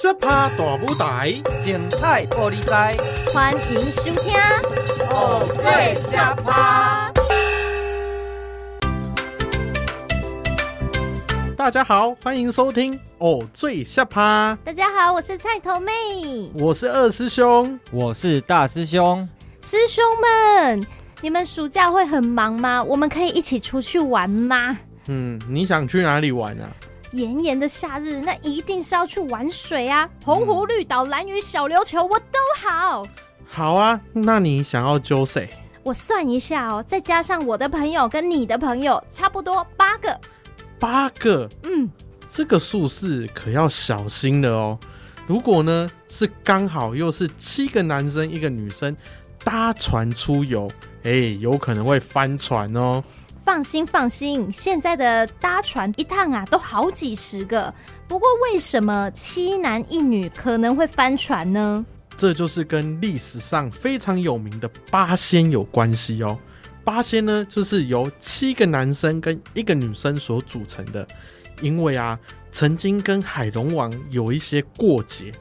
小趴大舞台，精彩玻璃台，欢迎收听偶，最小趴。大家好，欢迎收听哦，最下趴。大家好，我是菜头妹，我是二师兄，我是大师兄。师兄们，你们暑假会很忙吗？我们可以一起出去玩吗？嗯，你想去哪里玩啊？炎炎的夏日，那一定是要去玩水啊！澎湖绿岛、蓝屿、小琉球，我都好。好啊，那你想要揪谁？我算一下哦，再加上我的朋友跟你的朋友，差不多八个。八个？嗯，这个数字可要小心了哦。如果呢是刚好又是七个男生一个女生搭船出游，哎，有可能会翻船哦。放心放心，现在的搭船一趟啊都好几十个。不过为什么七男一女可能会翻船呢？这就是跟历史上非常有名的八仙有关系哦。八仙呢，就是由七个男生跟一个女生所组成的。因为啊，曾经跟海龙王有一些过节，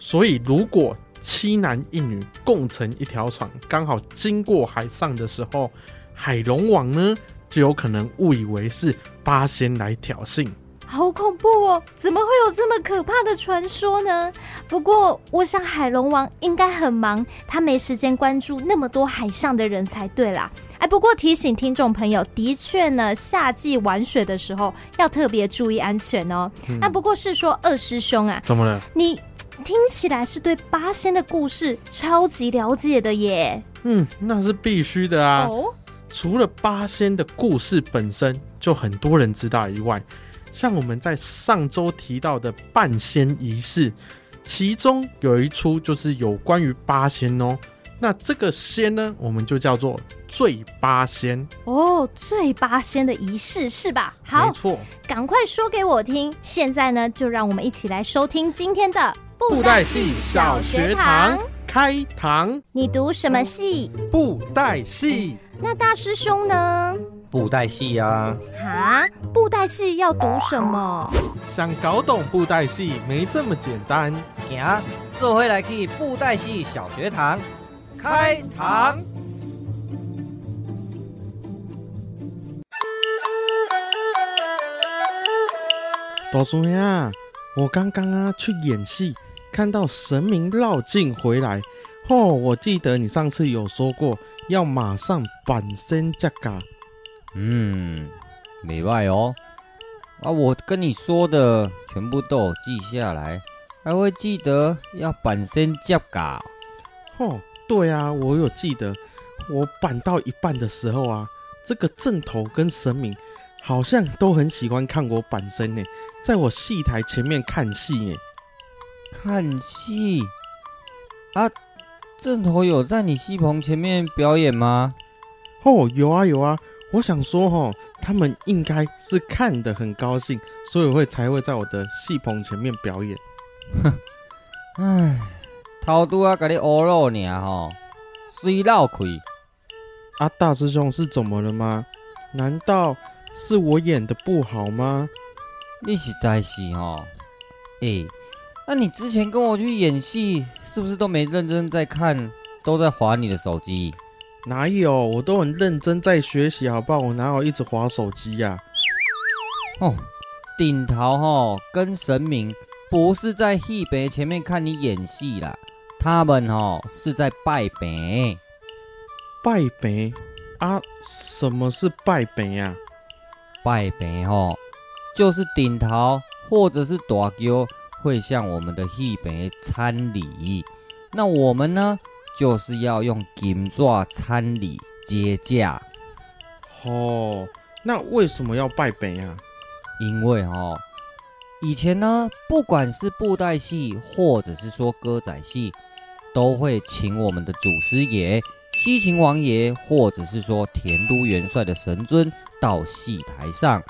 所以如果七男一女共乘一条船，刚好经过海上的时候，海龙王呢，就有可能误以为是八仙来挑衅，好恐怖哦！怎么会有这么可怕的传说呢？不过，我想海龙王应该很忙，他没时间关注那么多海上的人才对啦。哎，不过提醒听众朋友，的确呢，夏季玩水的时候要特别注意安全哦。那、嗯、不过是说二师兄啊，怎么了？你听起来是对八仙的故事超级了解的耶。嗯，那是必须的啊。哦。除了八仙的故事本身就很多人知道以外，像我们在上周提到的半仙仪式，其中有一出就是有关于八仙哦。那这个仙呢，我们就叫做醉八仙哦。醉八仙的仪式是吧？好，没错，赶快说给我听。现在呢，就让我们一起来收听今天的布袋戏小学堂开堂。你读什么戏？布袋戏。那大师兄呢？布袋戏呀！啊，布袋戏要读什么？想搞懂布袋戏没这么简单。行，这回来去布袋戏小学堂开堂。大叔呀，我刚刚啊去演戏，看到神明绕境回来。哦，我记得你上次有说过。要马上板身这个，嗯，没外哦。啊，我跟你说的全部都有记下来，还会记得要板身这个。哦，对啊，我有记得。我板到一半的时候啊，这个阵头跟神明好像都很喜欢看我板身呢，在我戏台前面看戏呢。看戏啊？阵头有在你戏棚前面表演吗？哦，有啊有啊。我想说，哦，他们应该是看得很高兴，所以会才会在我的戏棚前面表演。哼，唉，头拄啊，给你欧肉呢，吼，水漏开。啊，大师兄是怎么了吗？难道是我演的不好吗？你实在是哦，诶。那你之前跟我去演戏，是不是都没认真在看，都在划你的手机？哪有，我都很认真在学习，好不好？我哪有一直划手机呀？哦，顶桃吼跟神明不是在戏北前面看你演戏啦，他们哦是在拜北。拜北啊？什么是拜北呀？拜北哦，就是顶桃或者是大桥。会向我们的戏棚参礼，那我们呢，就是要用金爪参礼接驾。哦，那为什么要拜坟啊？因为哦，以前呢，不管是布袋戏或者是说歌仔戏，都会请我们的祖师爷、西秦王爷，或者是说田都元帅的神尊到戏台上，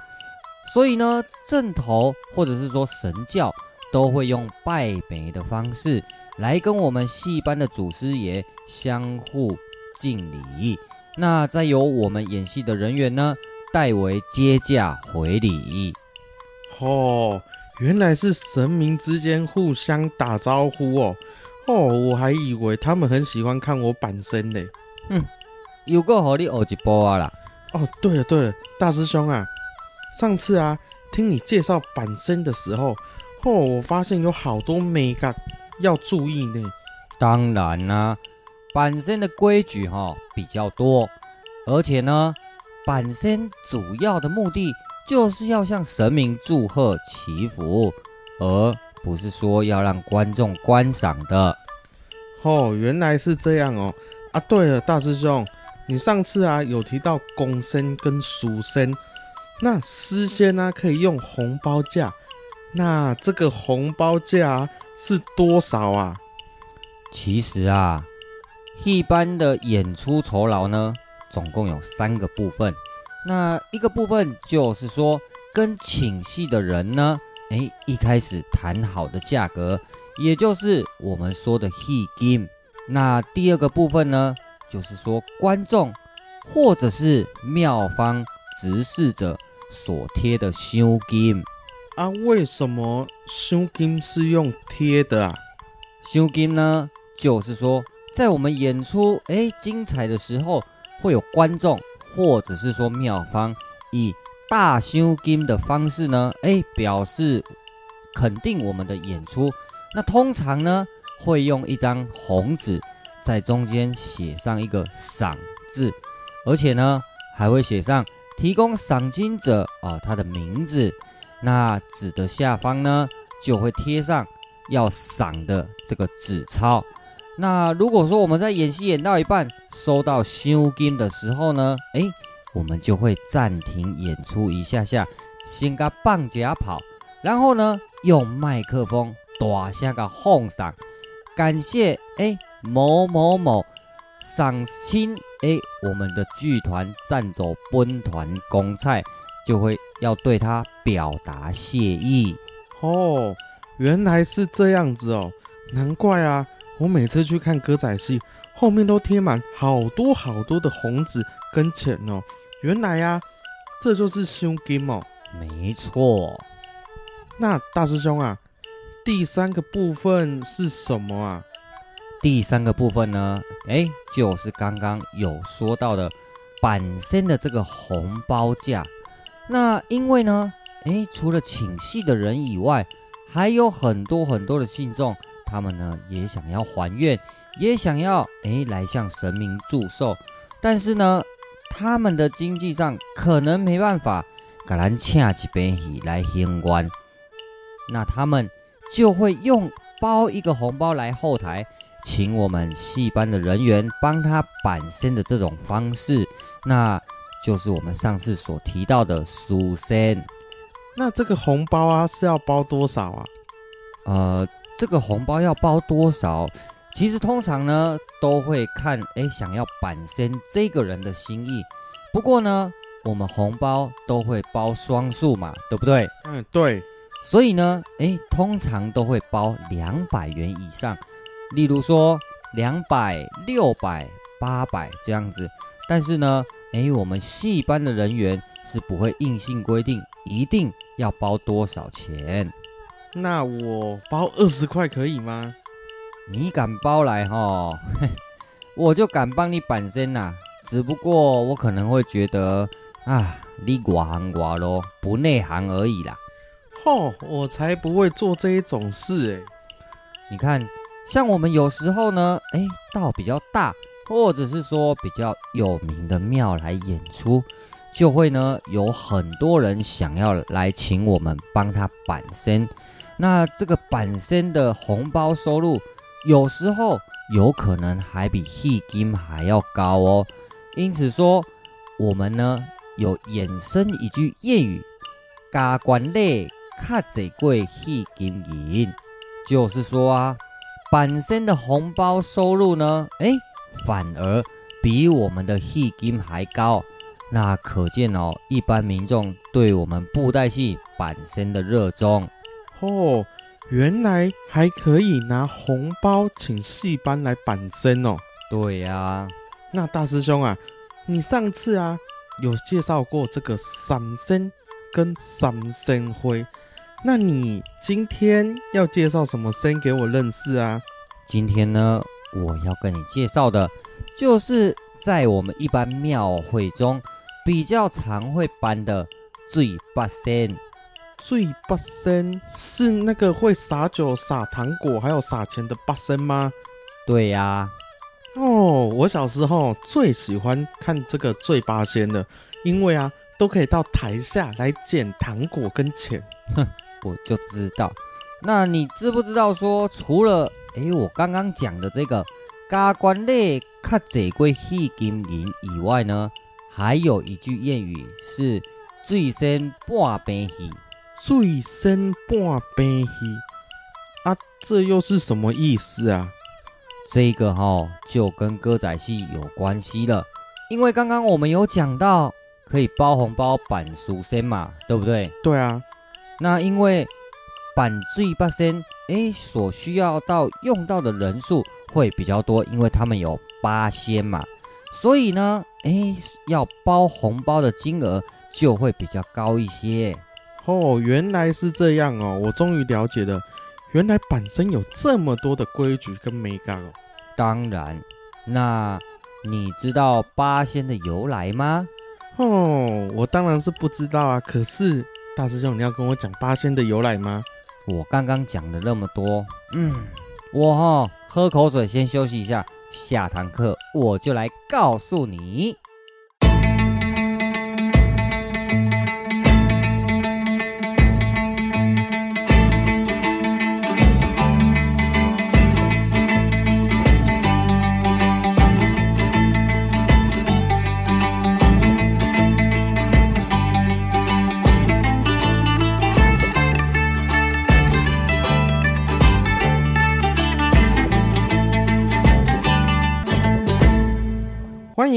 所以呢，正头或者是说神轿。都会用拜坟的方式来跟我们戏班的祖师爷相互敬礼，那再由我们演戏的人员呢代为接驾回礼。哦，原来是神明之间互相打招呼哦。哦，我还以为他们很喜欢看我板身呢。哼，又够好你学一波啊啦。哦，对了对了，大师兄啊，上次啊听你介绍板身的时候，哦，我发现有好多美感要注意呢。当然啦、啊，板身的规矩哈、哦、比较多，而且呢，板身主要的目的就是要向神明祝贺祈福，而不是说要让观众观赏的。哦，原来是这样哦。啊，对了，大师兄。你上次啊有提到公身跟俗身，那诗仙呢可以用红包价，那这个红包价是多少啊？其实啊，一般的演出酬劳呢，总共有三个部分。那一个部分就是说跟请戏的人呢，诶，一开始谈好的价格，也就是我们说的戏金。那第二个部分呢？就是说，观众或者是庙方执事者所贴的修金啊，为什么香金是用贴的啊？香金呢，就是说，在我们演出哎精彩的时候，会有观众或者是说庙方以大香金的方式呢，哎表示肯定我们的演出。那通常呢，会用一张红纸。在中间写上一个“赏”字，而且呢，还会写上提供赏金者啊、他的名字。那纸的下方呢，就会贴上要赏的这个纸钞。那如果说我们在演戏演到一半，收到赏金的时候呢，哎，我们就会暂停演出一下下，先个放假跑，然后呢，用麦克风大声个奉上，感谢哎。某某某赏亲哎，我们的剧团赞助本团公菜，就会要对他表达谢意哦。原来是这样子哦，难怪啊！我每次去看歌仔戏，后面都贴满好多好多的红纸跟钱哦。原来呀、啊，这就是胸金哦。没错。那大师兄啊，第三个部分是什么啊？第三个部分呢，哎，就是刚刚有说到的板身的这个红包价。那因为呢，哎，除了请戏的人以外，还有很多很多的信众，他们呢也想要还愿，也想要哎来向神明祝寿，但是呢，他们的经济上可能没办法给咱请一杯戏来行关，那他们就会用包一个红包来后台。请我们戏班的人员帮他板身的这种方式，那就是我们上次所提到的书生。那这个红包啊是要包多少啊？呃，这个红包要包多少？其实通常呢都会看哎想要板身这个人的心意。不过呢，我们红包都会包双数嘛，对不对？嗯，对。所以呢，哎，通常都会包两百元以上。例如说两百、六百、八百这样子，但是呢，诶，我们戏班的人员是不会硬性规定一定要包多少钱。那我包二十块可以吗？你敢包来哈，我就敢帮你板身呐。只不过我可能会觉得啊，你外行寡咯，不内行而已啦。吼，我才不会做这一种事哎。你看。像我们有时候呢，哎，道比较大或者是说比较有名的庙来演出，就会呢有很多人想要来请我们帮他板身。那这个板身的红包收入，有时候有可能还比戏金还要高哦。因此说，我们呢有衍生一句谚语：“加官累，卡贼贵戏金银”，就是说啊。板身的红包收入呢？哎，反而比我们的戏金还高。那可见哦，一般民众对我们布袋戏本身的热衷。哦，原来还可以拿红包请戏班来板身哦。对呀、啊，那大师兄啊，你上次啊有介绍过这个三生跟三生灰。那你今天要介绍什么生给我认识啊？今天呢，我要跟你介绍的，就是在我们一般庙会中比较常会搬的醉八仙。醉八仙是那个会撒酒、撒糖果，还有撒钱的八仙吗？对呀、啊。哦，我小时候最喜欢看这个醉八仙了，因为啊，都可以到台下来捡糖果跟钱。哼。我就知道，那你知不知道说，除了哎，我刚刚讲的这个加官类卡贼龟戏金银以外呢，还有一句谚语是“醉生半边戏”，醉生半边戏啊，这又是什么意思啊？这个哈、哦、就跟歌仔戏有关系了，因为刚刚我们有讲到可以包红包办事仙嘛，对不对？对啊。那因为板醉八仙，哎，所需要到用到的人数会比较多，因为他们有八仙嘛，所以呢，哎，要包红包的金额就会比较高一些。哦，原来是这样哦，我终于了解了，原来板身有这么多的规矩跟美感哦。当然，那你知道八仙的由来吗？哦，我当然是不知道啊，可是。大师兄，你要跟我讲八仙的由来吗？我刚刚讲了那么多，嗯，我哈喝口水，先休息一下，下堂课我就来告诉你。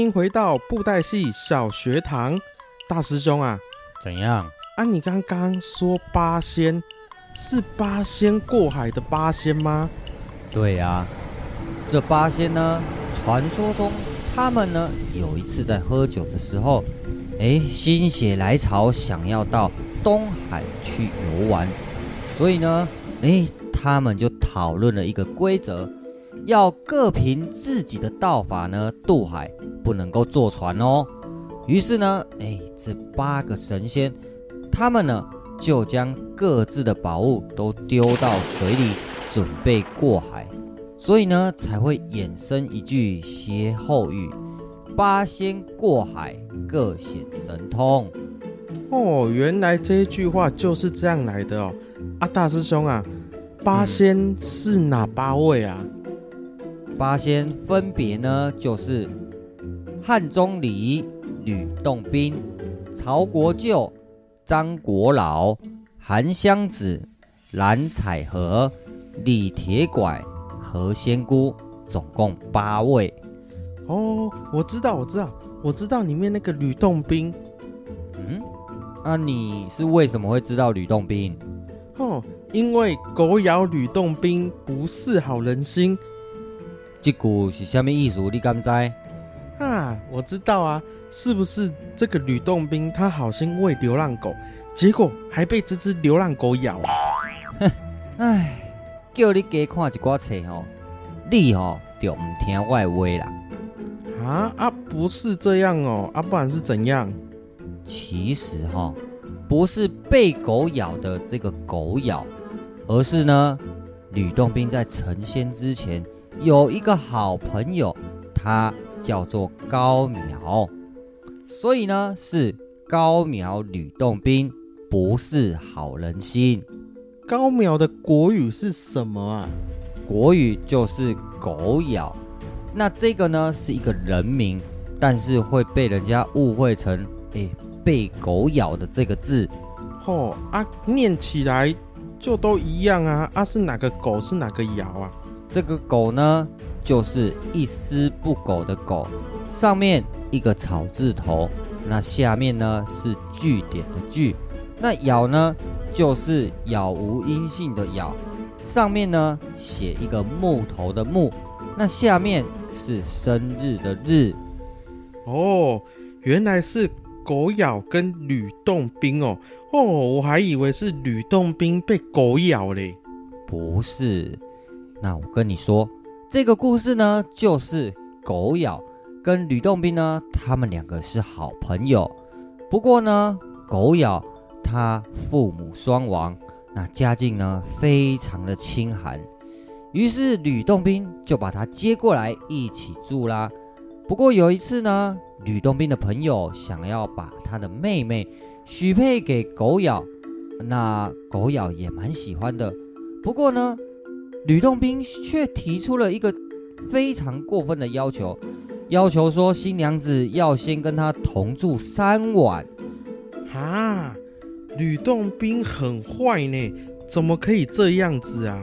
迎回到布袋戏小学堂，大师兄啊，怎样？啊，你刚刚说八仙是八仙过海的八仙吗？对呀、啊，这八仙呢，传说中他们呢有一次在喝酒的时候，哎，心血来潮想要到东海去游玩，所以呢，哎，他们就讨论了一个规则。要各凭自己的道法呢渡海，不能够坐船哦。于是呢，哎，这八个神仙，他们呢就将各自的宝物都丢到水里，准备过海。所以呢，才会衍生一句歇后语：“八仙过海，各显神通。”哦，原来这一句话就是这样来的哦。啊，大师兄啊，八仙是哪八位啊？八仙分别呢，就是汉钟离、吕洞宾、曹国舅、张国老、韩湘子、蓝采和、李铁拐、何仙姑，总共八位。哦，我知道，我知道，我知道里面那个吕洞宾。嗯，那你是为什么会知道吕洞宾？哦，因为狗咬吕洞宾，不是好人心。这句是什么意思？你敢知？啊，我知道啊，是不是这个吕洞宾他好心喂流浪狗，结果还被这只流浪狗咬啊？哼，哎，叫你加看一寡册哦，你哦就唔听我的话啦。啊啊，不是这样哦，啊，不然是怎样？其实哈、哦，不是被狗咬的这个狗咬，而是呢，吕洞宾在成仙之前。有一个好朋友，他叫做高苗，所以呢是高苗吕洞宾，不是好人心。高苗的国语是什么啊？国语就是狗咬。那这个呢是一个人名，但是会被人家误会成诶被狗咬的这个字。哦啊，念起来就都一样啊啊，是哪个狗是哪个咬啊？这个狗呢，就是一丝不苟的狗，上面一个草字头，那下面呢是句点的句，那咬呢就是杳无音信的杳，上面呢写一个木头的木，那下面是生日的日。哦，原来是狗咬跟吕洞宾哦，哦，我还以为是吕洞宾被狗咬嘞。不是，那我跟你说，这个故事呢，就是狗咬跟吕洞宾呢，他们两个是好朋友。不过呢，狗咬他父母双亡，那家境呢非常的清寒，于是吕洞宾就把他接过来一起住啦。不过有一次呢，吕洞宾的朋友想要把他的妹妹许配给狗咬，那狗咬也蛮喜欢的。不过呢，吕洞宾却提出了一个非常过分的要求，要求说新娘子要先跟他同住三晚。啊，吕洞宾很坏呢，怎么可以这样子啊？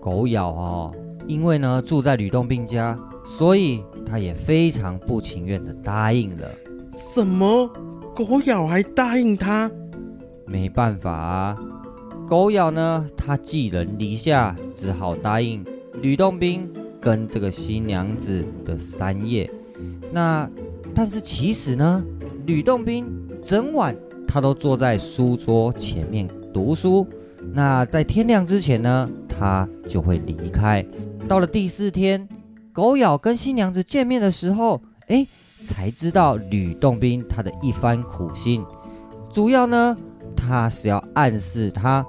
狗咬哦，因为呢住在吕洞宾家，所以他也非常不情愿的答应了。什么？狗咬还答应他？没办法啊。狗咬呢，他寄人篱下，只好答应吕洞宾跟这个新娘子的三夜。那但是其实呢，吕洞宾整晚他都坐在书桌前面读书。那在天亮之前呢，他就会离开。到了第四天，狗咬跟新娘子见面的时候，哎，才知道吕洞宾他的一番苦心，主要呢，他是要暗示他。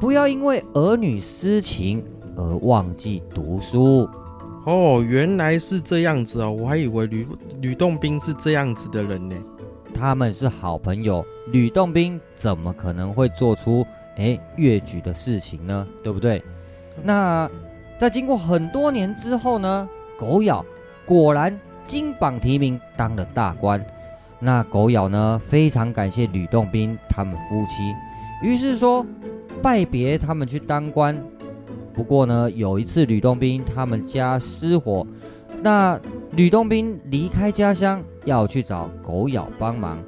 不要因为儿女私情而忘记读书。哦，原来是这样子哦，我还以为吕吕洞宾是这样子的人呢。他们是好朋友，吕洞宾怎么可能会做出诶越矩的事情呢？对不对？那在经过很多年之后呢，狗咬果然金榜题名当了大官。那狗咬呢，非常感谢吕洞宾他们夫妻，于是说。拜别他们去当官，不过呢，有一次吕洞宾他们家失火，那吕洞宾离开家乡要去找狗咬帮忙，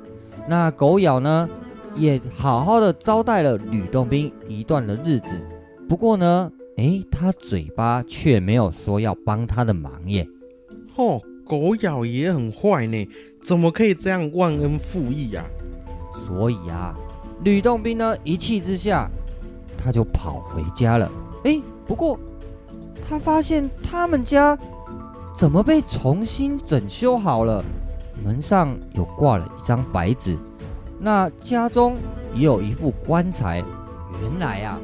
那狗咬呢也好好的招待了吕洞宾一段的日子，不过呢，诶，他嘴巴却没有说要帮他的忙耶。哦，狗咬也很坏呢，怎么可以这样忘恩负义啊？所以啊，吕洞宾呢一气之下。他就跑回家了。哎，不过他发现他们家怎么被重新整修好了？门上有挂了一张白纸，那家中也有一副棺材。原来啊，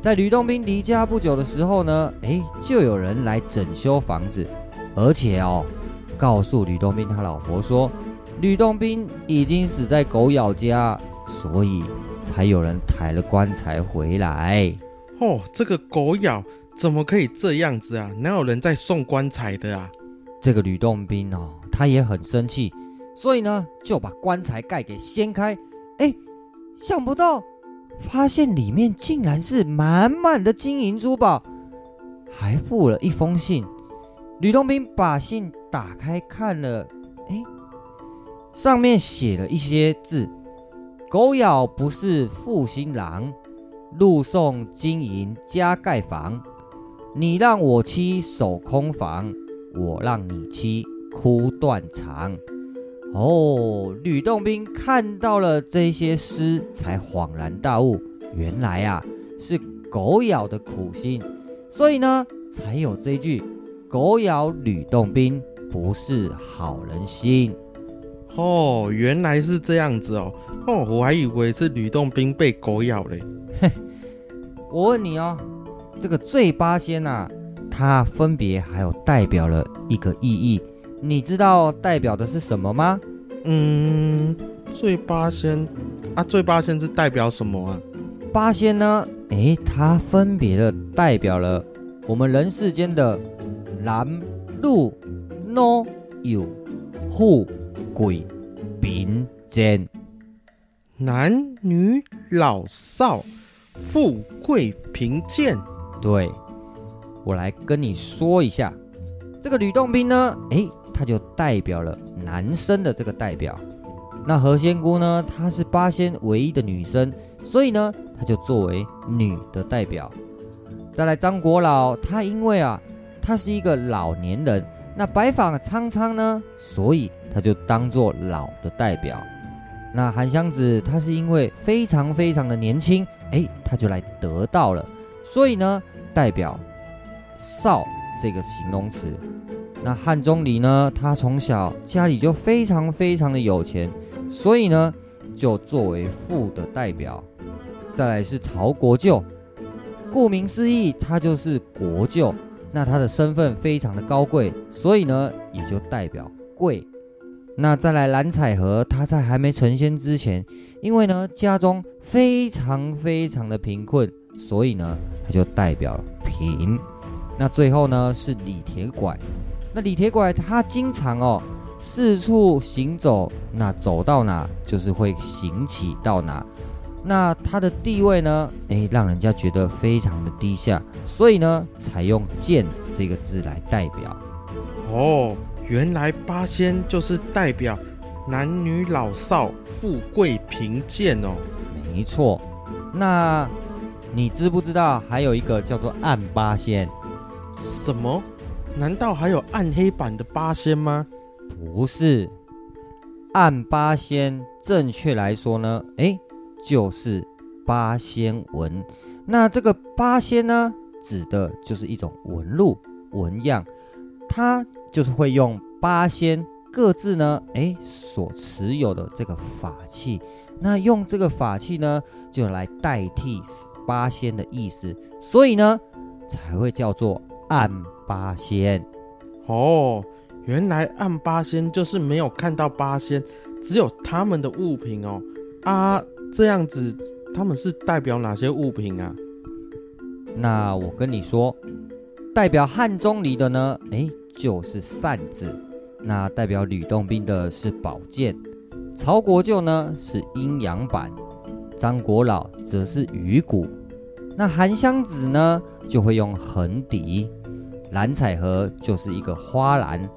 在吕洞宾离家不久的时候呢，哎，就有人来整修房子，而且哦，告诉吕洞宾他老婆说，吕洞宾已经死在狗咬家，所以。才有人抬了棺材回来。哦，这个狗咬怎么可以这样子啊？哪有人在送棺材的啊？这个吕洞宾哦，他也很生气，所以呢就把棺材盖给掀开。哎，想不到发现里面竟然是满满的金银珠宝，还附了一封信。吕洞宾把信打开看了，哎，上面写了一些字。狗咬不是负心郎，路送金银加盖房。你让我妻守空房，我让你妻哭断肠。哦，吕洞宾看到了这些诗，才恍然大悟，原来啊是狗咬的苦心，所以呢才有这句“狗咬吕洞宾，不是好人心”。哦，原来是这样子哦。哦，我还以为是吕洞宾被狗咬嘞。嘿，我问你哦，这个醉八仙呐，它分别还有代表了一个意义，你知道代表的是什么吗？嗯，醉八仙啊，醉八仙是代表什么啊？八仙呢？诶，它分别的代表了我们人世间的男、女、老、幼、富、贵、贫、贱。男女老少，富贵贫贱。对，我来跟你说一下，这个吕洞宾呢，诶，他就代表了男生的这个代表。那何仙姑呢，她是八仙唯一的女生，所以呢，她就作为女的代表。再来张果老，他因为啊，他是一个老年人，那白发苍苍呢，所以他就当做老的代表。那韩湘子他是因为非常非常的年轻，哎，他就来得到了，所以呢，代表少这个形容词。那汉钟离呢，他从小家里就非常非常的有钱，所以呢，就作为富的代表。再来是曹国舅，顾名思义，他就是国舅，那他的身份非常的高贵，所以呢，也就代表贵。那再来蓝采和，他在还没成仙之前，因为呢家中非常非常的贫困，所以呢他就代表贫。那最后呢是李铁拐，那李铁拐他经常哦四处行走，那走到哪就是会行乞到哪。那他的地位呢，诶，让人家觉得非常的低下，所以呢采用贱这个字来代表。哦。原来八仙就是代表男女老少、富贵贫贱哦。没错，那你知不知道还有一个叫做暗八仙？什么？难道还有暗黑版的八仙吗？不是，暗八仙，正确来说呢，诶，就是八仙纹。那这个八仙呢，指的就是一种纹路、纹样，它。就是会用八仙各自呢，诶所持有的这个法器，那用这个法器呢，就来代替八仙的意思，所以呢，才会叫做暗八仙。哦，原来暗八仙就是没有看到八仙，只有他们的物品哦。啊，这样子他们是代表哪些物品啊？那我跟你说，代表汉钟离的呢，诶。就是扇子，那代表吕洞宾的是宝剑，曹国舅呢是阴阳板，张国老则是鱼骨，那韩湘子呢就会用横笛，蓝采和就是一个花篮，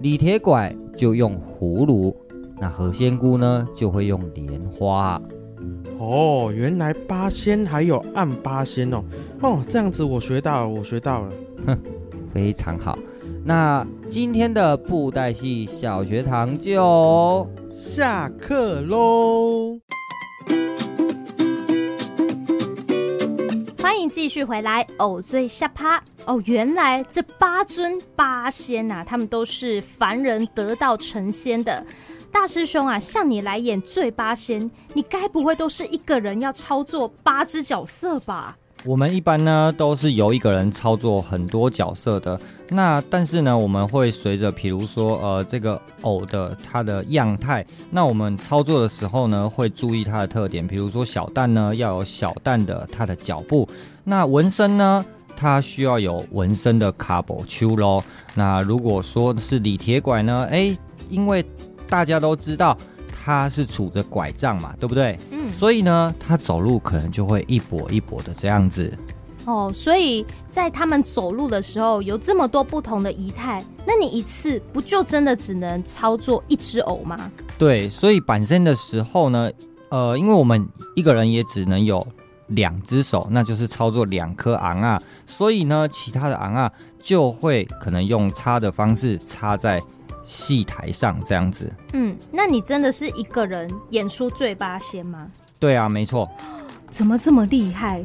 李铁拐就用葫芦，那何仙姑呢就会用莲花。哦，原来八仙还有暗八仙哦，哦，这样子我学到了，我学到了，哼，非常好。那今天的布袋戏小学堂就下课喽！欢迎继续回来，偶醉下趴哦。原来这八尊八仙呐、啊，他们都是凡人得道成仙的。大师兄啊，像你来演醉八仙，你该不会都是一个人要操作八只角色吧？我们一般呢都是由一个人操作很多角色的，那但是呢我们会随着，比如说呃这个偶的它的样态，那我们操作的时候呢会注意它的特点，比如说小蛋呢要有小蛋的它的脚步，那纹身呢它需要有纹身的卡布丘喽，那如果说是李铁拐呢，哎，因为大家都知道。他是拄着拐杖嘛，对不对？嗯，所以呢，他走路可能就会一跛一跛的这样子。哦，所以在他们走路的时候有这么多不同的仪态，那你一次不就真的只能操作一只偶吗？对，所以板身的时候呢，呃，因为我们一个人也只能有两只手，那就是操作两颗昂啊，所以呢，其他的昂啊就会可能用插的方式插在。戏台上这样子，嗯，那你真的是一个人演出醉八仙吗？对啊，没错。怎么这么厉害？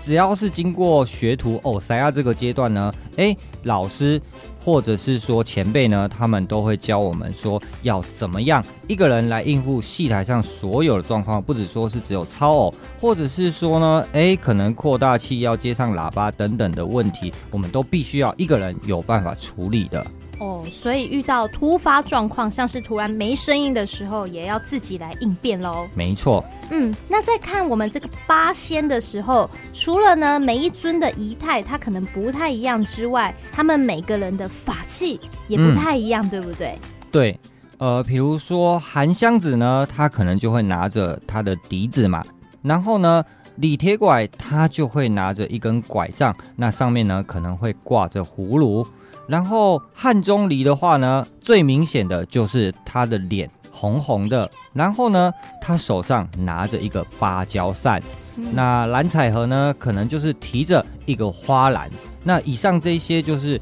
只要是经过学徒哦，塞亚这个阶段呢，哎，老师或者是说前辈呢，他们都会教我们说要怎么样一个人来应付戏台上所有的状况，不只说是只有操偶，或者是说呢，哎，可能扩大器要接上喇叭等等的问题，我们都必须要一个人有办法处理的。哦，所以遇到突发状况，像是突然没声音的时候，也要自己来应变喽。没错。嗯，那在看我们这个八仙的时候，除了呢每一尊的仪态它可能不太一样之外，他们每个人的法器也不太一样，嗯、对不对？对，呃，比如说韩湘子呢，他可能就会拿着他的笛子嘛，然后呢李铁拐他就会拿着一根拐杖，那上面呢可能会挂着葫芦。然后汉钟离的话呢，最明显的就是他的脸红红的，然后呢，他手上拿着一个芭蕉扇。嗯、那蓝采和呢，可能就是提着一个花篮。那以上这些就是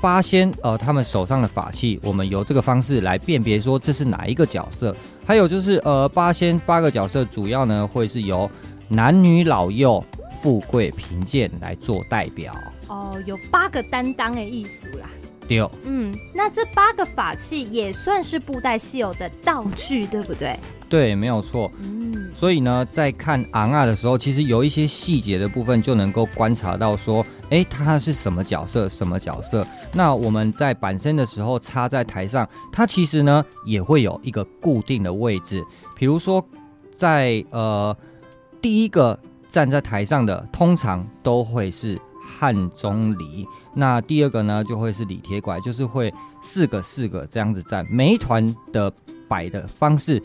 八仙呃他们手上的法器，我们由这个方式来辨别说这是哪一个角色。还有就是呃八仙八个角色主要呢会是由男女老幼、富贵贫贱来做代表。哦，有八个担当的艺术啦。对，嗯，那这八个法器也算是布袋戏有的道具，对不对？对，没有错。嗯，所以呢，在看昂啊的时候，其实有一些细节的部分就能够观察到，说，哎，他是什么角色，什么角色？那我们在板身的时候插在台上，它其实呢也会有一个固定的位置。比如说，在呃第一个站在台上的，通常都会是。汉钟离，那第二个呢就会是李铁拐，就是会四个四个这样子站，每一团的摆的方式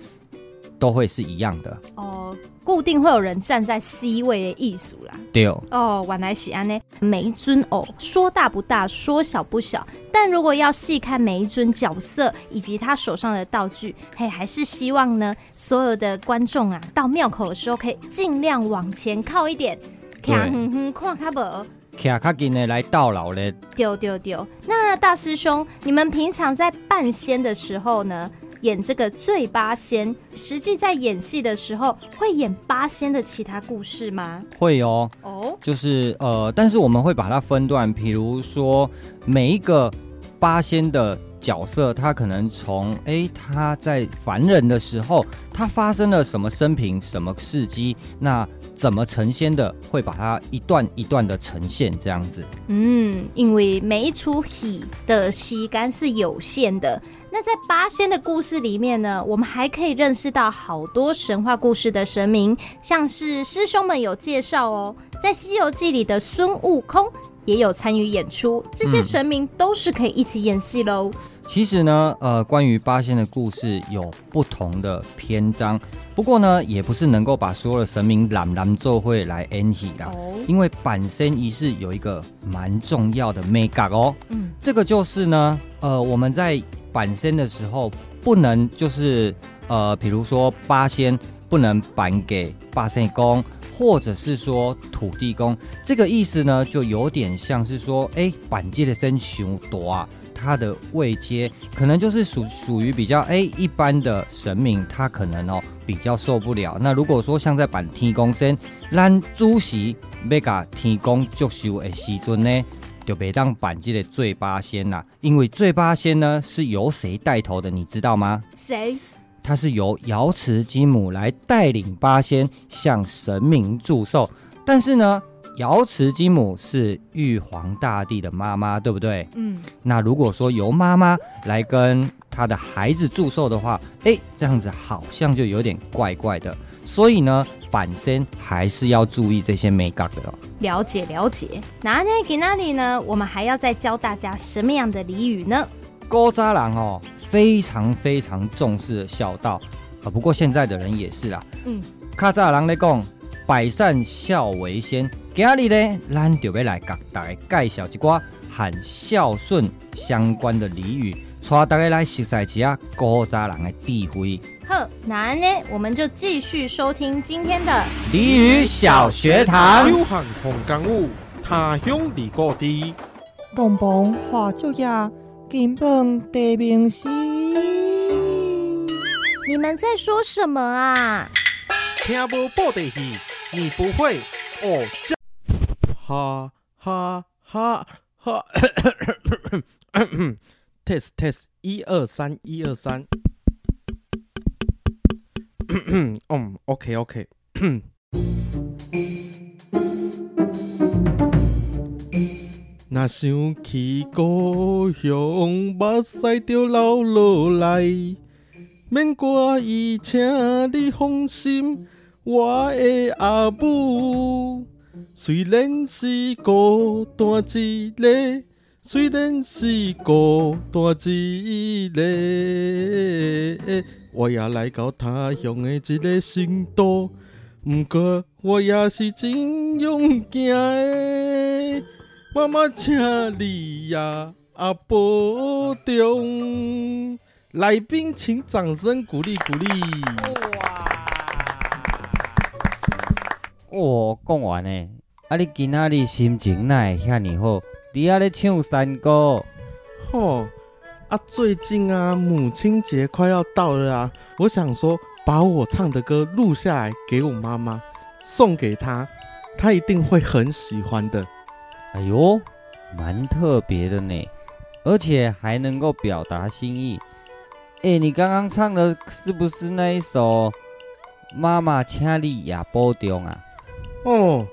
都会是一样的。哦，固定会有人站在 C 位的艺术啦。对哦，晚来是安呢，每一尊偶说大不大，说小不小，但如果要细看每一尊角色以及他手上的道具，嘿，还是希望呢所有的观众啊到庙口的时候可以尽量往前靠一点，看哼哼看卡无。卡卡金的来到老嘞，丢丢丢。那大师兄，你们平常在扮仙的时候呢，演这个醉八仙，实际在演戏的时候会演八仙的其他故事吗？会哦，哦，就是呃，但是我们会把它分段，比如说每一个八仙的角色，他可能从哎他在凡人的时候，他发生了什么生平、什么事迹，那。怎么成仙的，会把它一段一段的呈现这样子。嗯，因为每一出戏的戏干是有限的。那在八仙的故事里面呢，我们还可以认识到好多神话故事的神明，像是师兄们有介绍哦，在《西游记》里的孙悟空也有参与演出，这些神明都是可以一起演戏喽。嗯其实呢，呃，关于八仙的故事有不同的篇章，不过呢，也不是能够把所有的神明揽揽做会来演戏的，因为板身仪式有一个蛮重要的眉角哦，嗯，这个就是呢，呃，我们在板身的时候不能就是呃，比如说八仙不能板给八仙公，或者是说土地公，这个意思呢，就有点像是说，哎，板界的身熊多啊。他的位阶可能就是属属于比较哎一般的神明，他可能哦比较受不了。那如果说像在板天公身，让主席要甲天公祝寿的时阵呢，就别当板这个醉八仙呐，因为醉八仙呢是由谁带头的，你知道吗？谁？他是由瑶池金母来带领八仙向神明祝寿，但是呢。瑶池金母是玉皇大帝的妈妈，对不对？嗯。那如果说由妈妈来跟她的孩子祝寿的话，哎，这样子好像就有点怪怪的。所以呢，板身还是要注意这些美感的哦。了解了解。那呢，给那里呢？我们还要再教大家什么样的俚语呢？高渣郎哦，非常非常重视孝道啊。不过现在的人也是啦。嗯。卡扎郎来讲，百善孝为先。今日呢，咱就要来给大家介绍一寡和孝顺相关的俚语，带大家来熟悉一下古早人的智慧。好，那呢，我们就继续收听今天的俚语小学堂。有汉红干舞，他乡离故地，东邦花烛夜，金榜题名时。你们在说什么啊？听无布袋戏，你不会哦。哈哈哈哈！test test，一二三，一二三。嗯，OK OK。那想起故乡，目屎就流落来。免怪伊，请你放心，我的阿母。虽然是孤单一个，虽然是孤单一个，我也来到他乡的一个新都，不过我也是真勇敢的。妈妈，请你呀，啊保重。来宾，请掌声鼓励鼓励。哇，我讲完呢。啊！你今仔日心情哪会遐尔好？你还咧唱山歌？哦，啊，最近啊，母亲节快要到了啊，我想说把我唱的歌录下来给我妈妈，送给她，她一定会很喜欢的。哎呦，蛮特别的呢，而且还能够表达心意。哎，你刚刚唱的是不是那一首《妈妈，请你也保重》啊？哦。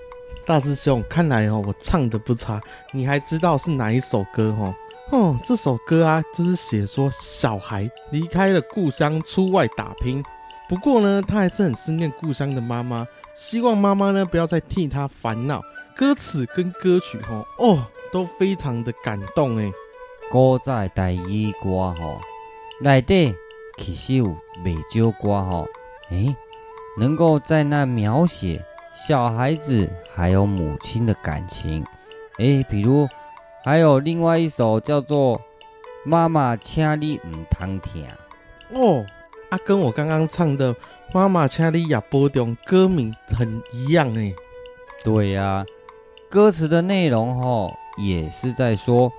大师兄，看来哦，我唱的不差，你还知道是哪一首歌哦？哦，这首歌啊，就是写说小孩离开了故乡出外打拼，不过呢，他还是很思念故乡的妈妈，希望妈妈呢不要再替他烦恼。歌词跟歌曲哦，哦，都非常的感动哎。古早台语歌吼，内底其实有不少歌吼，哎，能够在那描写。小孩子还有母亲的感情，诶，比如还有另外一首叫做《妈妈，请你唔通听》哦，啊，跟我刚刚唱的《妈妈，请你也保重》歌名很一样诶。对呀、啊，歌词的内容吼也是在说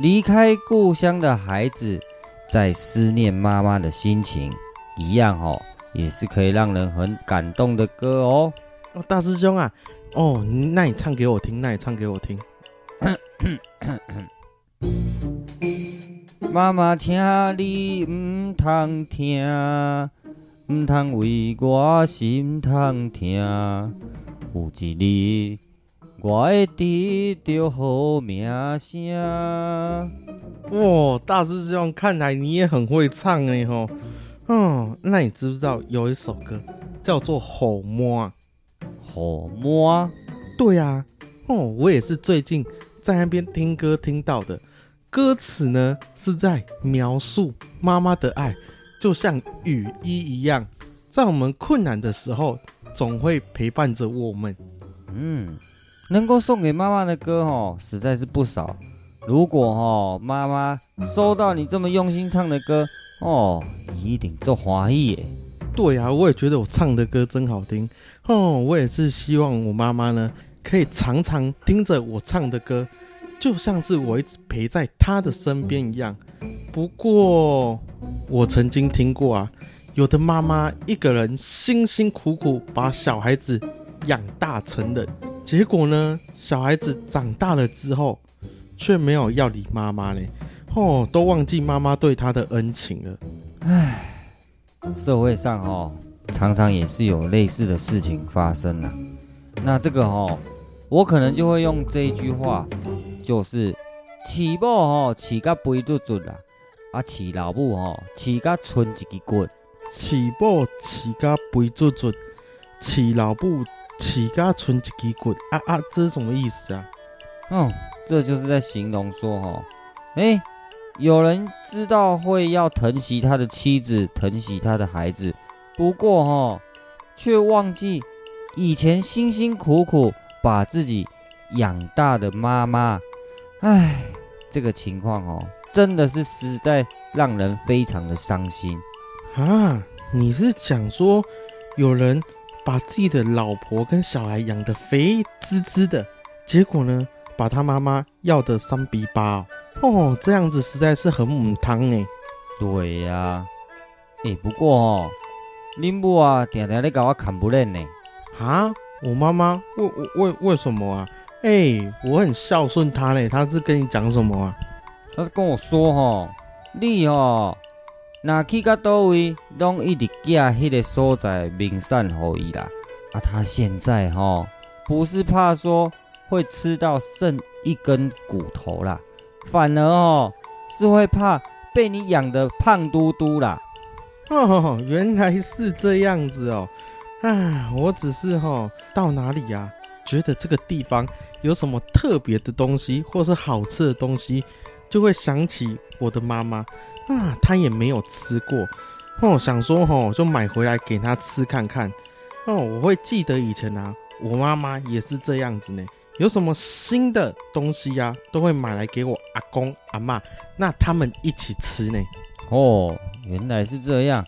离开故乡的孩子在思念妈妈的心情，一样吼也是可以让人很感动的歌哦。哦，大师兄啊，哦，那你唱给我听，那你唱给我听。妈妈，请你唔通听，唔通为我心痛疼。有一日，我会得到好名声。哇，大师兄，看来你也很会唱哎吼。嗯，那你知不知道有一首歌叫做《好摸》？好摸，对啊，哦，我也是最近在那边听歌听到的。歌词呢是在描述妈妈的爱，就像雨衣一样，在我们困难的时候总会陪伴着我们。嗯，能够送给妈妈的歌哦，实在是不少。如果哦，妈妈收到你这么用心唱的歌哦，一定做华裔耶。对啊，我也觉得我唱的歌真好听。哦，我也是希望我妈妈呢，可以常常听着我唱的歌，就像是我一直陪在她的身边一样。不过，我曾经听过啊，有的妈妈一个人辛辛苦苦把小孩子养大成人，结果呢，小孩子长大了之后，却没有要理妈妈呢。哦，都忘记妈妈对他的恩情了。唉，社会上哦。常常也是有类似的事情发生了，那这个哦，我可能就会用这一句话，就是饲某吼饲甲肥嘟嘟啦，啊饲老母吼饲甲剩一支骨，饲某饲甲肥嘟嘟，饲老母饲甲剩一支骨，啊啊，这是什么意思啊？嗯，这就是在形容说哦，哎，有人知道会要疼惜他的妻子，疼惜他的孩子。不过哈，却忘记以前辛辛苦苦把自己养大的妈妈，唉，这个情况哦，真的是实在让人非常的伤心啊！你是讲说有人把自己的老婆跟小孩养得肥滋滋的，结果呢，把他妈妈要的三比八哦，哦，这样子实在是很母汤哎。对呀、啊，哎，不过哦。恁母啊，常常咧搞我看不认呢。啊，我妈妈为为为什么啊？哎、欸，我很孝顺她嘞。她是跟你讲什么啊？她是跟我说吼，你吼，哪去到叨位，拢一直寄迄个所在名产给伊啦。啊，她现在吼，不是怕说会吃到剩一根骨头啦，反而哦，是会怕被你养得胖嘟嘟啦。哦，原来是这样子哦，啊，我只是哈、哦、到哪里呀、啊，觉得这个地方有什么特别的东西，或是好吃的东西，就会想起我的妈妈。啊，她也没有吃过，哦，想说哦，就买回来给她吃看看，哦，我会记得以前啊，我妈妈也是这样子呢，有什么新的东西呀、都会买来给我阿公阿妈，那他们一起吃呢，哦。原来是这样，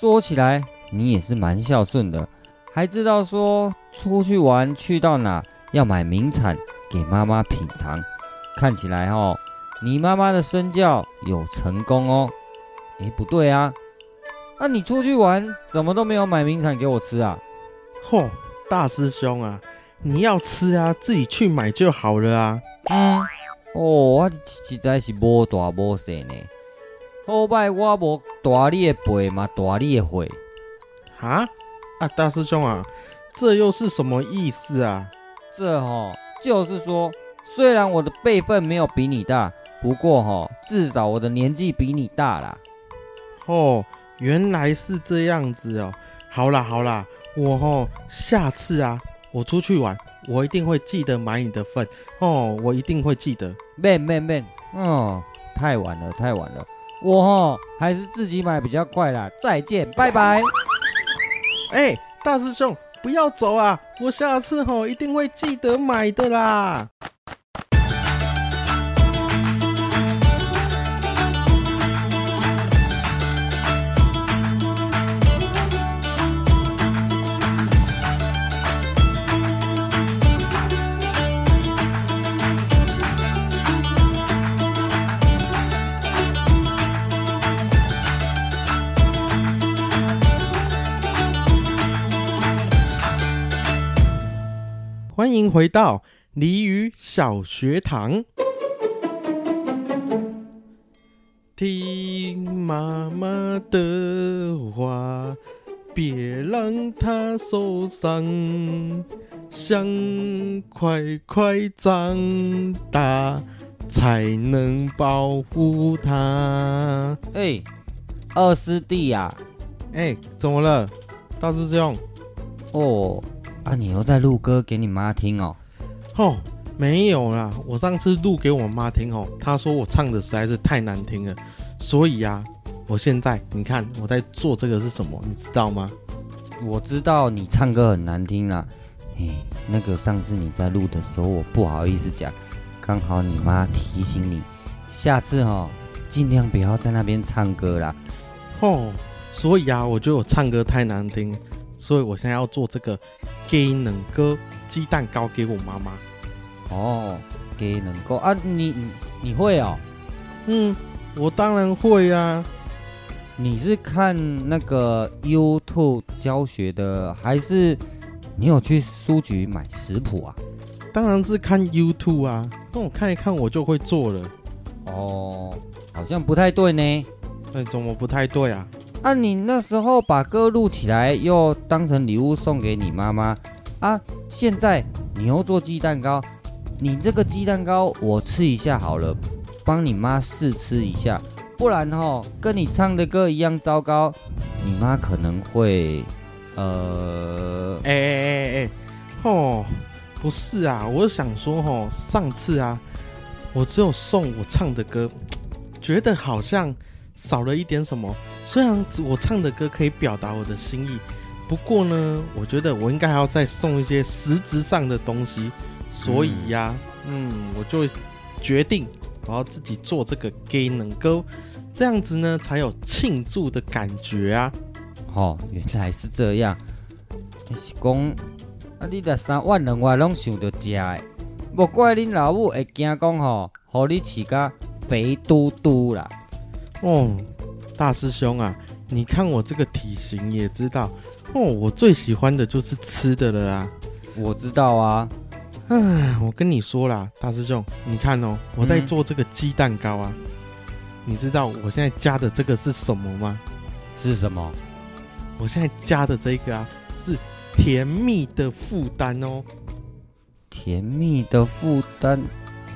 说起来你也是蛮孝顺的，还知道说出去玩去到哪要买名产给妈妈品尝。看起来哦，你妈妈的身教有成功哦。诶，不对啊，那、啊、你出去玩怎么都没有买名产给我吃啊？嚯，大师兄啊，你要吃啊，自己去买就好了啊。嗯，哦，我实在是无大无小呢。好歹我无大你的背嘛，大你的会。啊啊，大师兄啊，这又是什么意思啊？这哦，就是说，虽然我的辈分没有比你大，不过哦，至少我的年纪比你大啦。哦，原来是这样子哦。好啦好啦，我哦下次啊，我出去玩，我一定会记得买你的份哦，我一定会记得。免免免，哦，太晚了太晚了，我齁还是自己买比较快啦。再见，拜拜。哎，大师兄，不要走啊！我下次齁一定会记得买的啦。欢迎回到鲤鱼小学堂。听妈妈的话，别让她受伤。想快快长大，才能保护她。哎，二师弟呀，哎，怎么了，大师兄？哦。啊！你又在录歌给你妈听哦？哦，没有啦，我上次录给我妈听哦，她说我唱的实在是太难听了，所以呀、啊，我现在你看我在做这个是什么，你知道吗？我知道你唱歌很难听啦，嘿，那个上次你在录的时候，我不好意思讲，刚好你妈提醒你，下次哈、哦，尽量不要在那边唱歌啦。哦，所以啊，我觉得我唱歌太难听。所以我现在要做这个鸡卵糕鸡蛋糕给我妈妈。哦，鸡卵糕啊，你你你会哦？嗯，我当然会呀、啊。你是看那个 YouTube 教学的，还是你有去书局买食谱啊？当然是看 YouTube 啊，那我看一看我就会做了。哦，好像不太对呢。那怎么不太对啊？啊，你那时候把歌录起来，又当成礼物送给你妈妈啊！现在你又做鸡蛋糕，你这个鸡蛋糕我吃一下好了，帮你妈试吃一下，不然哦，跟你唱的歌一样糟糕，你妈可能会……呃，哎哎哎哎，哦，不是啊，我想说哦，上次啊，我只有送我唱的歌，觉得好像少了一点什么。虽然我唱的歌可以表达我的心意，不过呢，我觉得我应该还要再送一些实质上的东西，所以呀、啊，嗯，嗯，我就决定我要自己做这个鸡卵糕，这样子呢才有庆祝的感觉啊。哦，原来是这样。是讲啊，你的三万人我拢想着食的，莫怪恁老母会惊讲吼，和你饲甲肥嘟嘟啦。哦。大师兄啊，你看我这个体型也知道哦，我最喜欢的就是吃的了啊。我知道啊，唉，我跟你说啦，大师兄，你看哦，我在做这个鸡蛋糕啊，嗯、你知道我现在加的这个是什么吗？是什么？我现在加的这个啊，是甜蜜的负担哦。甜蜜的负担，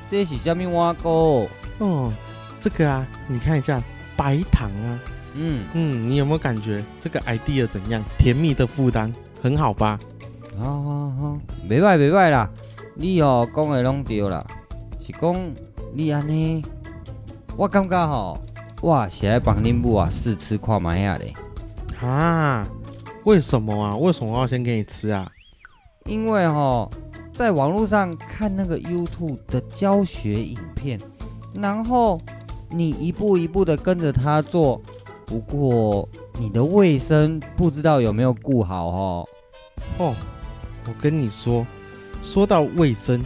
这是什么碗糕？哦，这个啊，你看一下。白糖啊，嗯嗯，你有没有感觉这个 idea 怎样？甜蜜的负担很好吧？好好好，没坏没坏啦，你哦讲的拢对啦，是讲你安尼，我感觉吼，哇，是来帮恁母啊试吃看卖下嘞。啊？为什么啊？为什么要先给你吃啊？因为吼，在网络上看那个 YouTube 的教学影片，然后。你一步一步的跟着他做，不过你的卫生不知道有没有顾好哦。哦，我跟你说，说到卫生，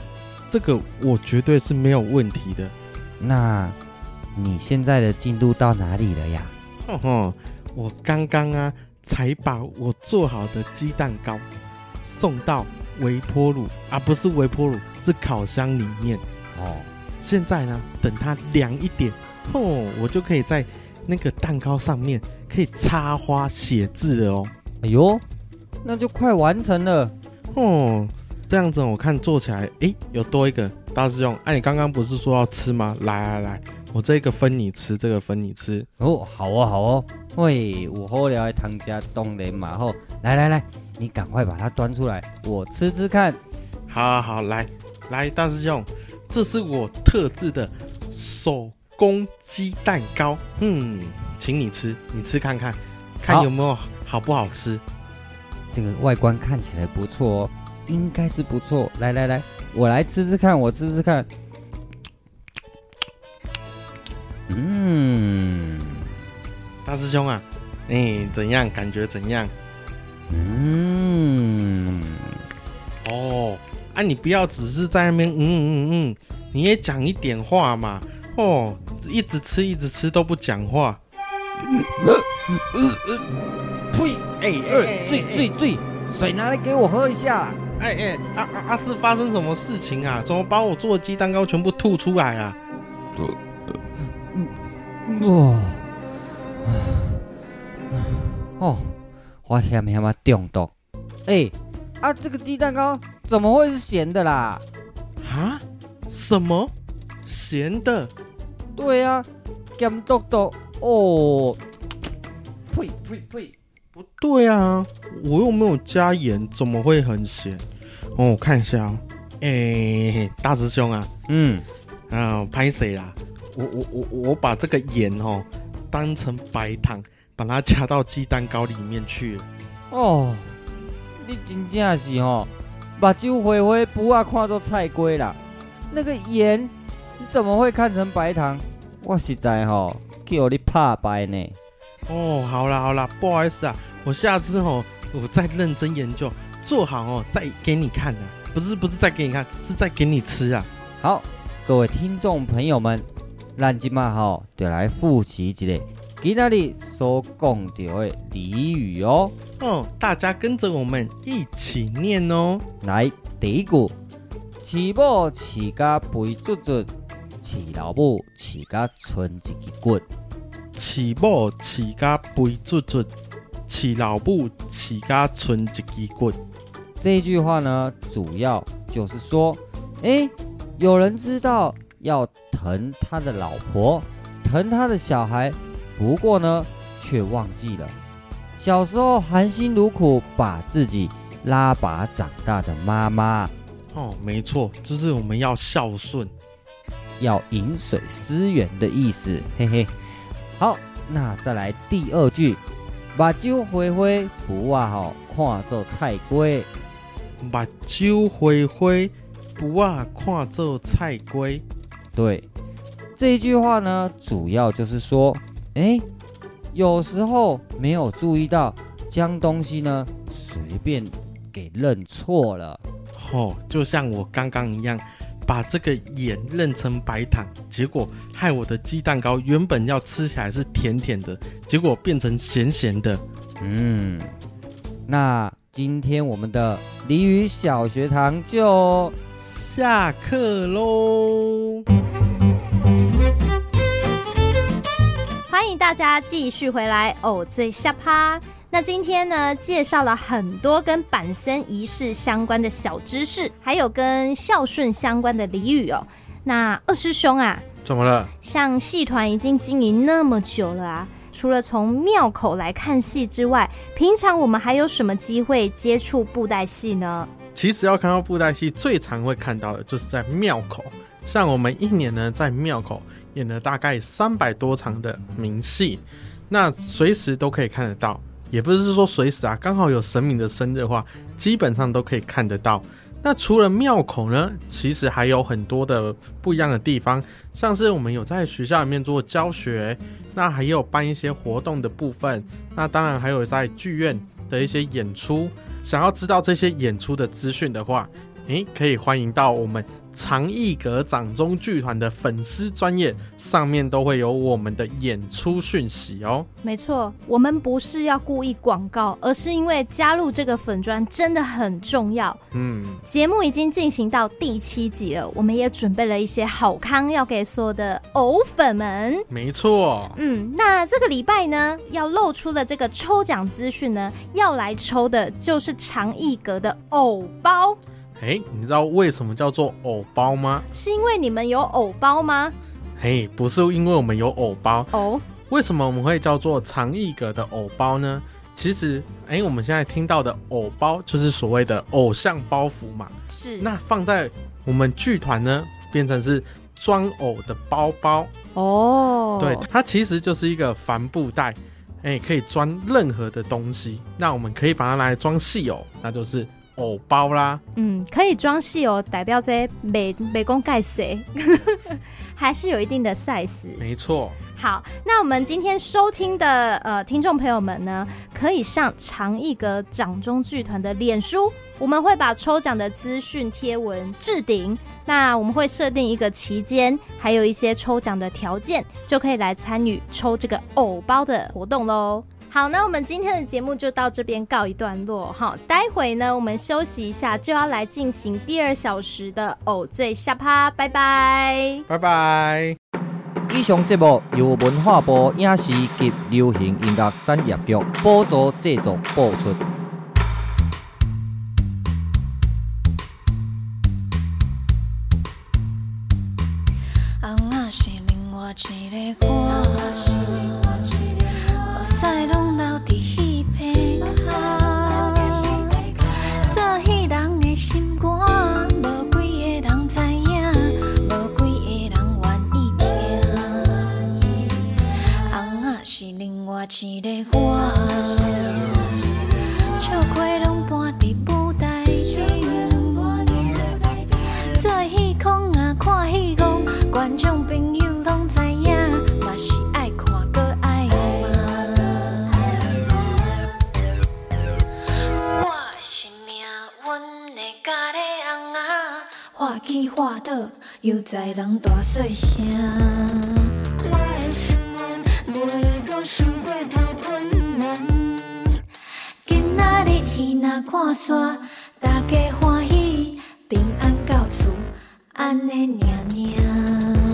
这个我绝对是没有问题的。那你现在的进度到哪里了呀？哼哼，我刚刚啊才把我做好的鸡蛋糕送到微波炉啊，不是微波炉，是烤箱里面。哦，现在呢，等它凉一点，哦，我就可以在那个蛋糕上面可以插花写字了哦。哎呦，那就快完成了。哦，这样子我看做起来，诶，有多一个大师兄。哎、啊，你刚刚不是说要吃吗？来来来，我这个分你吃，这个分你吃。哦，好哦，好哦。喂，有好料的汤家冻莲马后，来来来，你赶快把它端出来，我吃吃看。好，好，好，来来，大师兄。这是我特制的手工鸡蛋糕，嗯，请你吃，你吃看看，看有没有好不好吃。这个外观看起来不错哦，应该是不错。来来来，我来吃吃看，我吃吃看。嗯，大师兄啊，你，怎样？感觉怎样？嗯，哦。啊！你不要只是在那边嗯嗯嗯，你也讲一点话嘛！哦，一直吃一直吃都不讲话。呸！哎哎，醉醉醉！水拿来给我喝一下。哎哎，阿阿阿是发生什么事情啊？怎么把我做的鸡蛋糕全部吐出来啊？哇！哦，我险险嘛中毒。哎，啊，这个鸡蛋糕。怎么会是咸的啦？啊？什么？咸的？对呀、啊，咸嘟嘟哦。呸呸呸！不对啊，我又没有加盐，怎么会很咸？哦，我看一下哦。哎，大师兄啊，嗯，啊，拍谁啦？我我我我把这个盐哦当成白糖，把它加到鸡蛋糕里面去了。哦，你真正是哦。把酒灰灰不啊看作菜龟啦，那个盐你怎么会看成白糖？我实在吼叫你怕白呢。哦，好啦好啦，不好意思啊，我下次吼我再认真研究，做好哦再给你看啊，不是不是再给你看，是再给你吃啊。好，各位听众朋友们，咱今嘛吼就来复习一下。今天所讲到的俚语哦，哦，大家跟着我们一起念哦。来，第一句，饲某饲甲肥嘟嘟，饲老母饲甲剩一支骨。饲某饲甲肥嘟嘟，饲老母饲甲剩一支骨。这句话呢，主要就是说，哎，有人知道要疼他的老婆，疼他的小孩。不过呢，却忘记了小时候含辛茹苦把自己拉拔长大的妈妈。哦，没错，就是我们要孝顺，要饮水思源的意思。嘿嘿，好，那再来第二句，把酒灰灰不啊好看做菜龟。把酒灰灰不啊看做菜龟。对，这一句话呢，主要就是说。哎，有时候没有注意到，将东西呢随便给认错了。哦，就像我刚刚一样，把这个盐认成白糖，结果害我的鸡蛋糕原本要吃起来是甜甜的，结果变成咸咸的。嗯，那今天我们的俚语小学堂就下课喽。欢迎大家继续回来哦，最下趴。那今天呢，介绍了很多跟板森仪式相关的小知识，还有跟孝顺相关的俚语哦。那二师兄啊，怎么了？像戏团已经经营那么久了啊，除了从庙口来看戏之外，平常我们还有什么机会接触布袋戏呢？其实要看到布袋戏，最常会看到的就是在庙口。像我们一年呢，在庙口。演了大概三百多场的名戏，那随时都可以看得到，也不是说随时啊，刚好有神明的生日的话，基本上都可以看得到。那除了庙口呢，其实还有很多的不一样的地方，像是我们有在学校里面做教学，那还有办一些活动的部分，那当然还有在剧院的一些演出。想要知道这些演出的资讯的话，诶，可以欢迎到我们长艺阁掌中剧团的粉丝专业上面都会有我们的演出讯息哦。没错，我们不是要故意广告，而是因为加入这个粉专真的很重要。嗯，节目已经进行到第七集了，我们也准备了一些好康要给所有的偶粉们。没错，嗯，那这个礼拜呢，要露出的这个抽奖资讯呢，要来抽的就是长艺阁的偶包。哎，你知道为什么叫做偶包吗？是因为你们有偶包吗？嘿，不是因为我们有偶包哦。为什么我们会叫做长艺阁的偶包呢？其实，哎，我们现在听到的偶包就是所谓的偶像包袱嘛。是。那放在我们剧团呢，变成是装偶的包包。哦。对，它其实就是一个帆布袋，哎，可以装任何的东西。那我们可以把它拿来装戏偶，那就是。偶包啦，嗯，可以装戏哦，代表这美美工盖谁，还是有一定的 size。没错。好，那我们今天收听的呃听众朋友们呢，可以上长艺阁掌中剧团的脸书，我们会把抽奖的资讯贴文置顶。那我们会设定一个期间，还有一些抽奖的条件，就可以来参与抽这个偶包的活动喽。好，那我们今天的节目就到这边告一段落哈。待会呢，我们休息一下，就要来进行第二小时的偶醉下趴，拜拜，拜拜。以上节目由文化部影视及流行音乐产业局补助制作播出。我一个我，笑亏拢搬伫舞台顶，做戏空啊，看戏怣，观众朋友拢知影，嘛是爱看阁爱骂。我是命运的咖喱翁仔，画起画倒，又在人大细声。我的心愿袂够输看山，大家欢喜，平安到厝，安尼念念。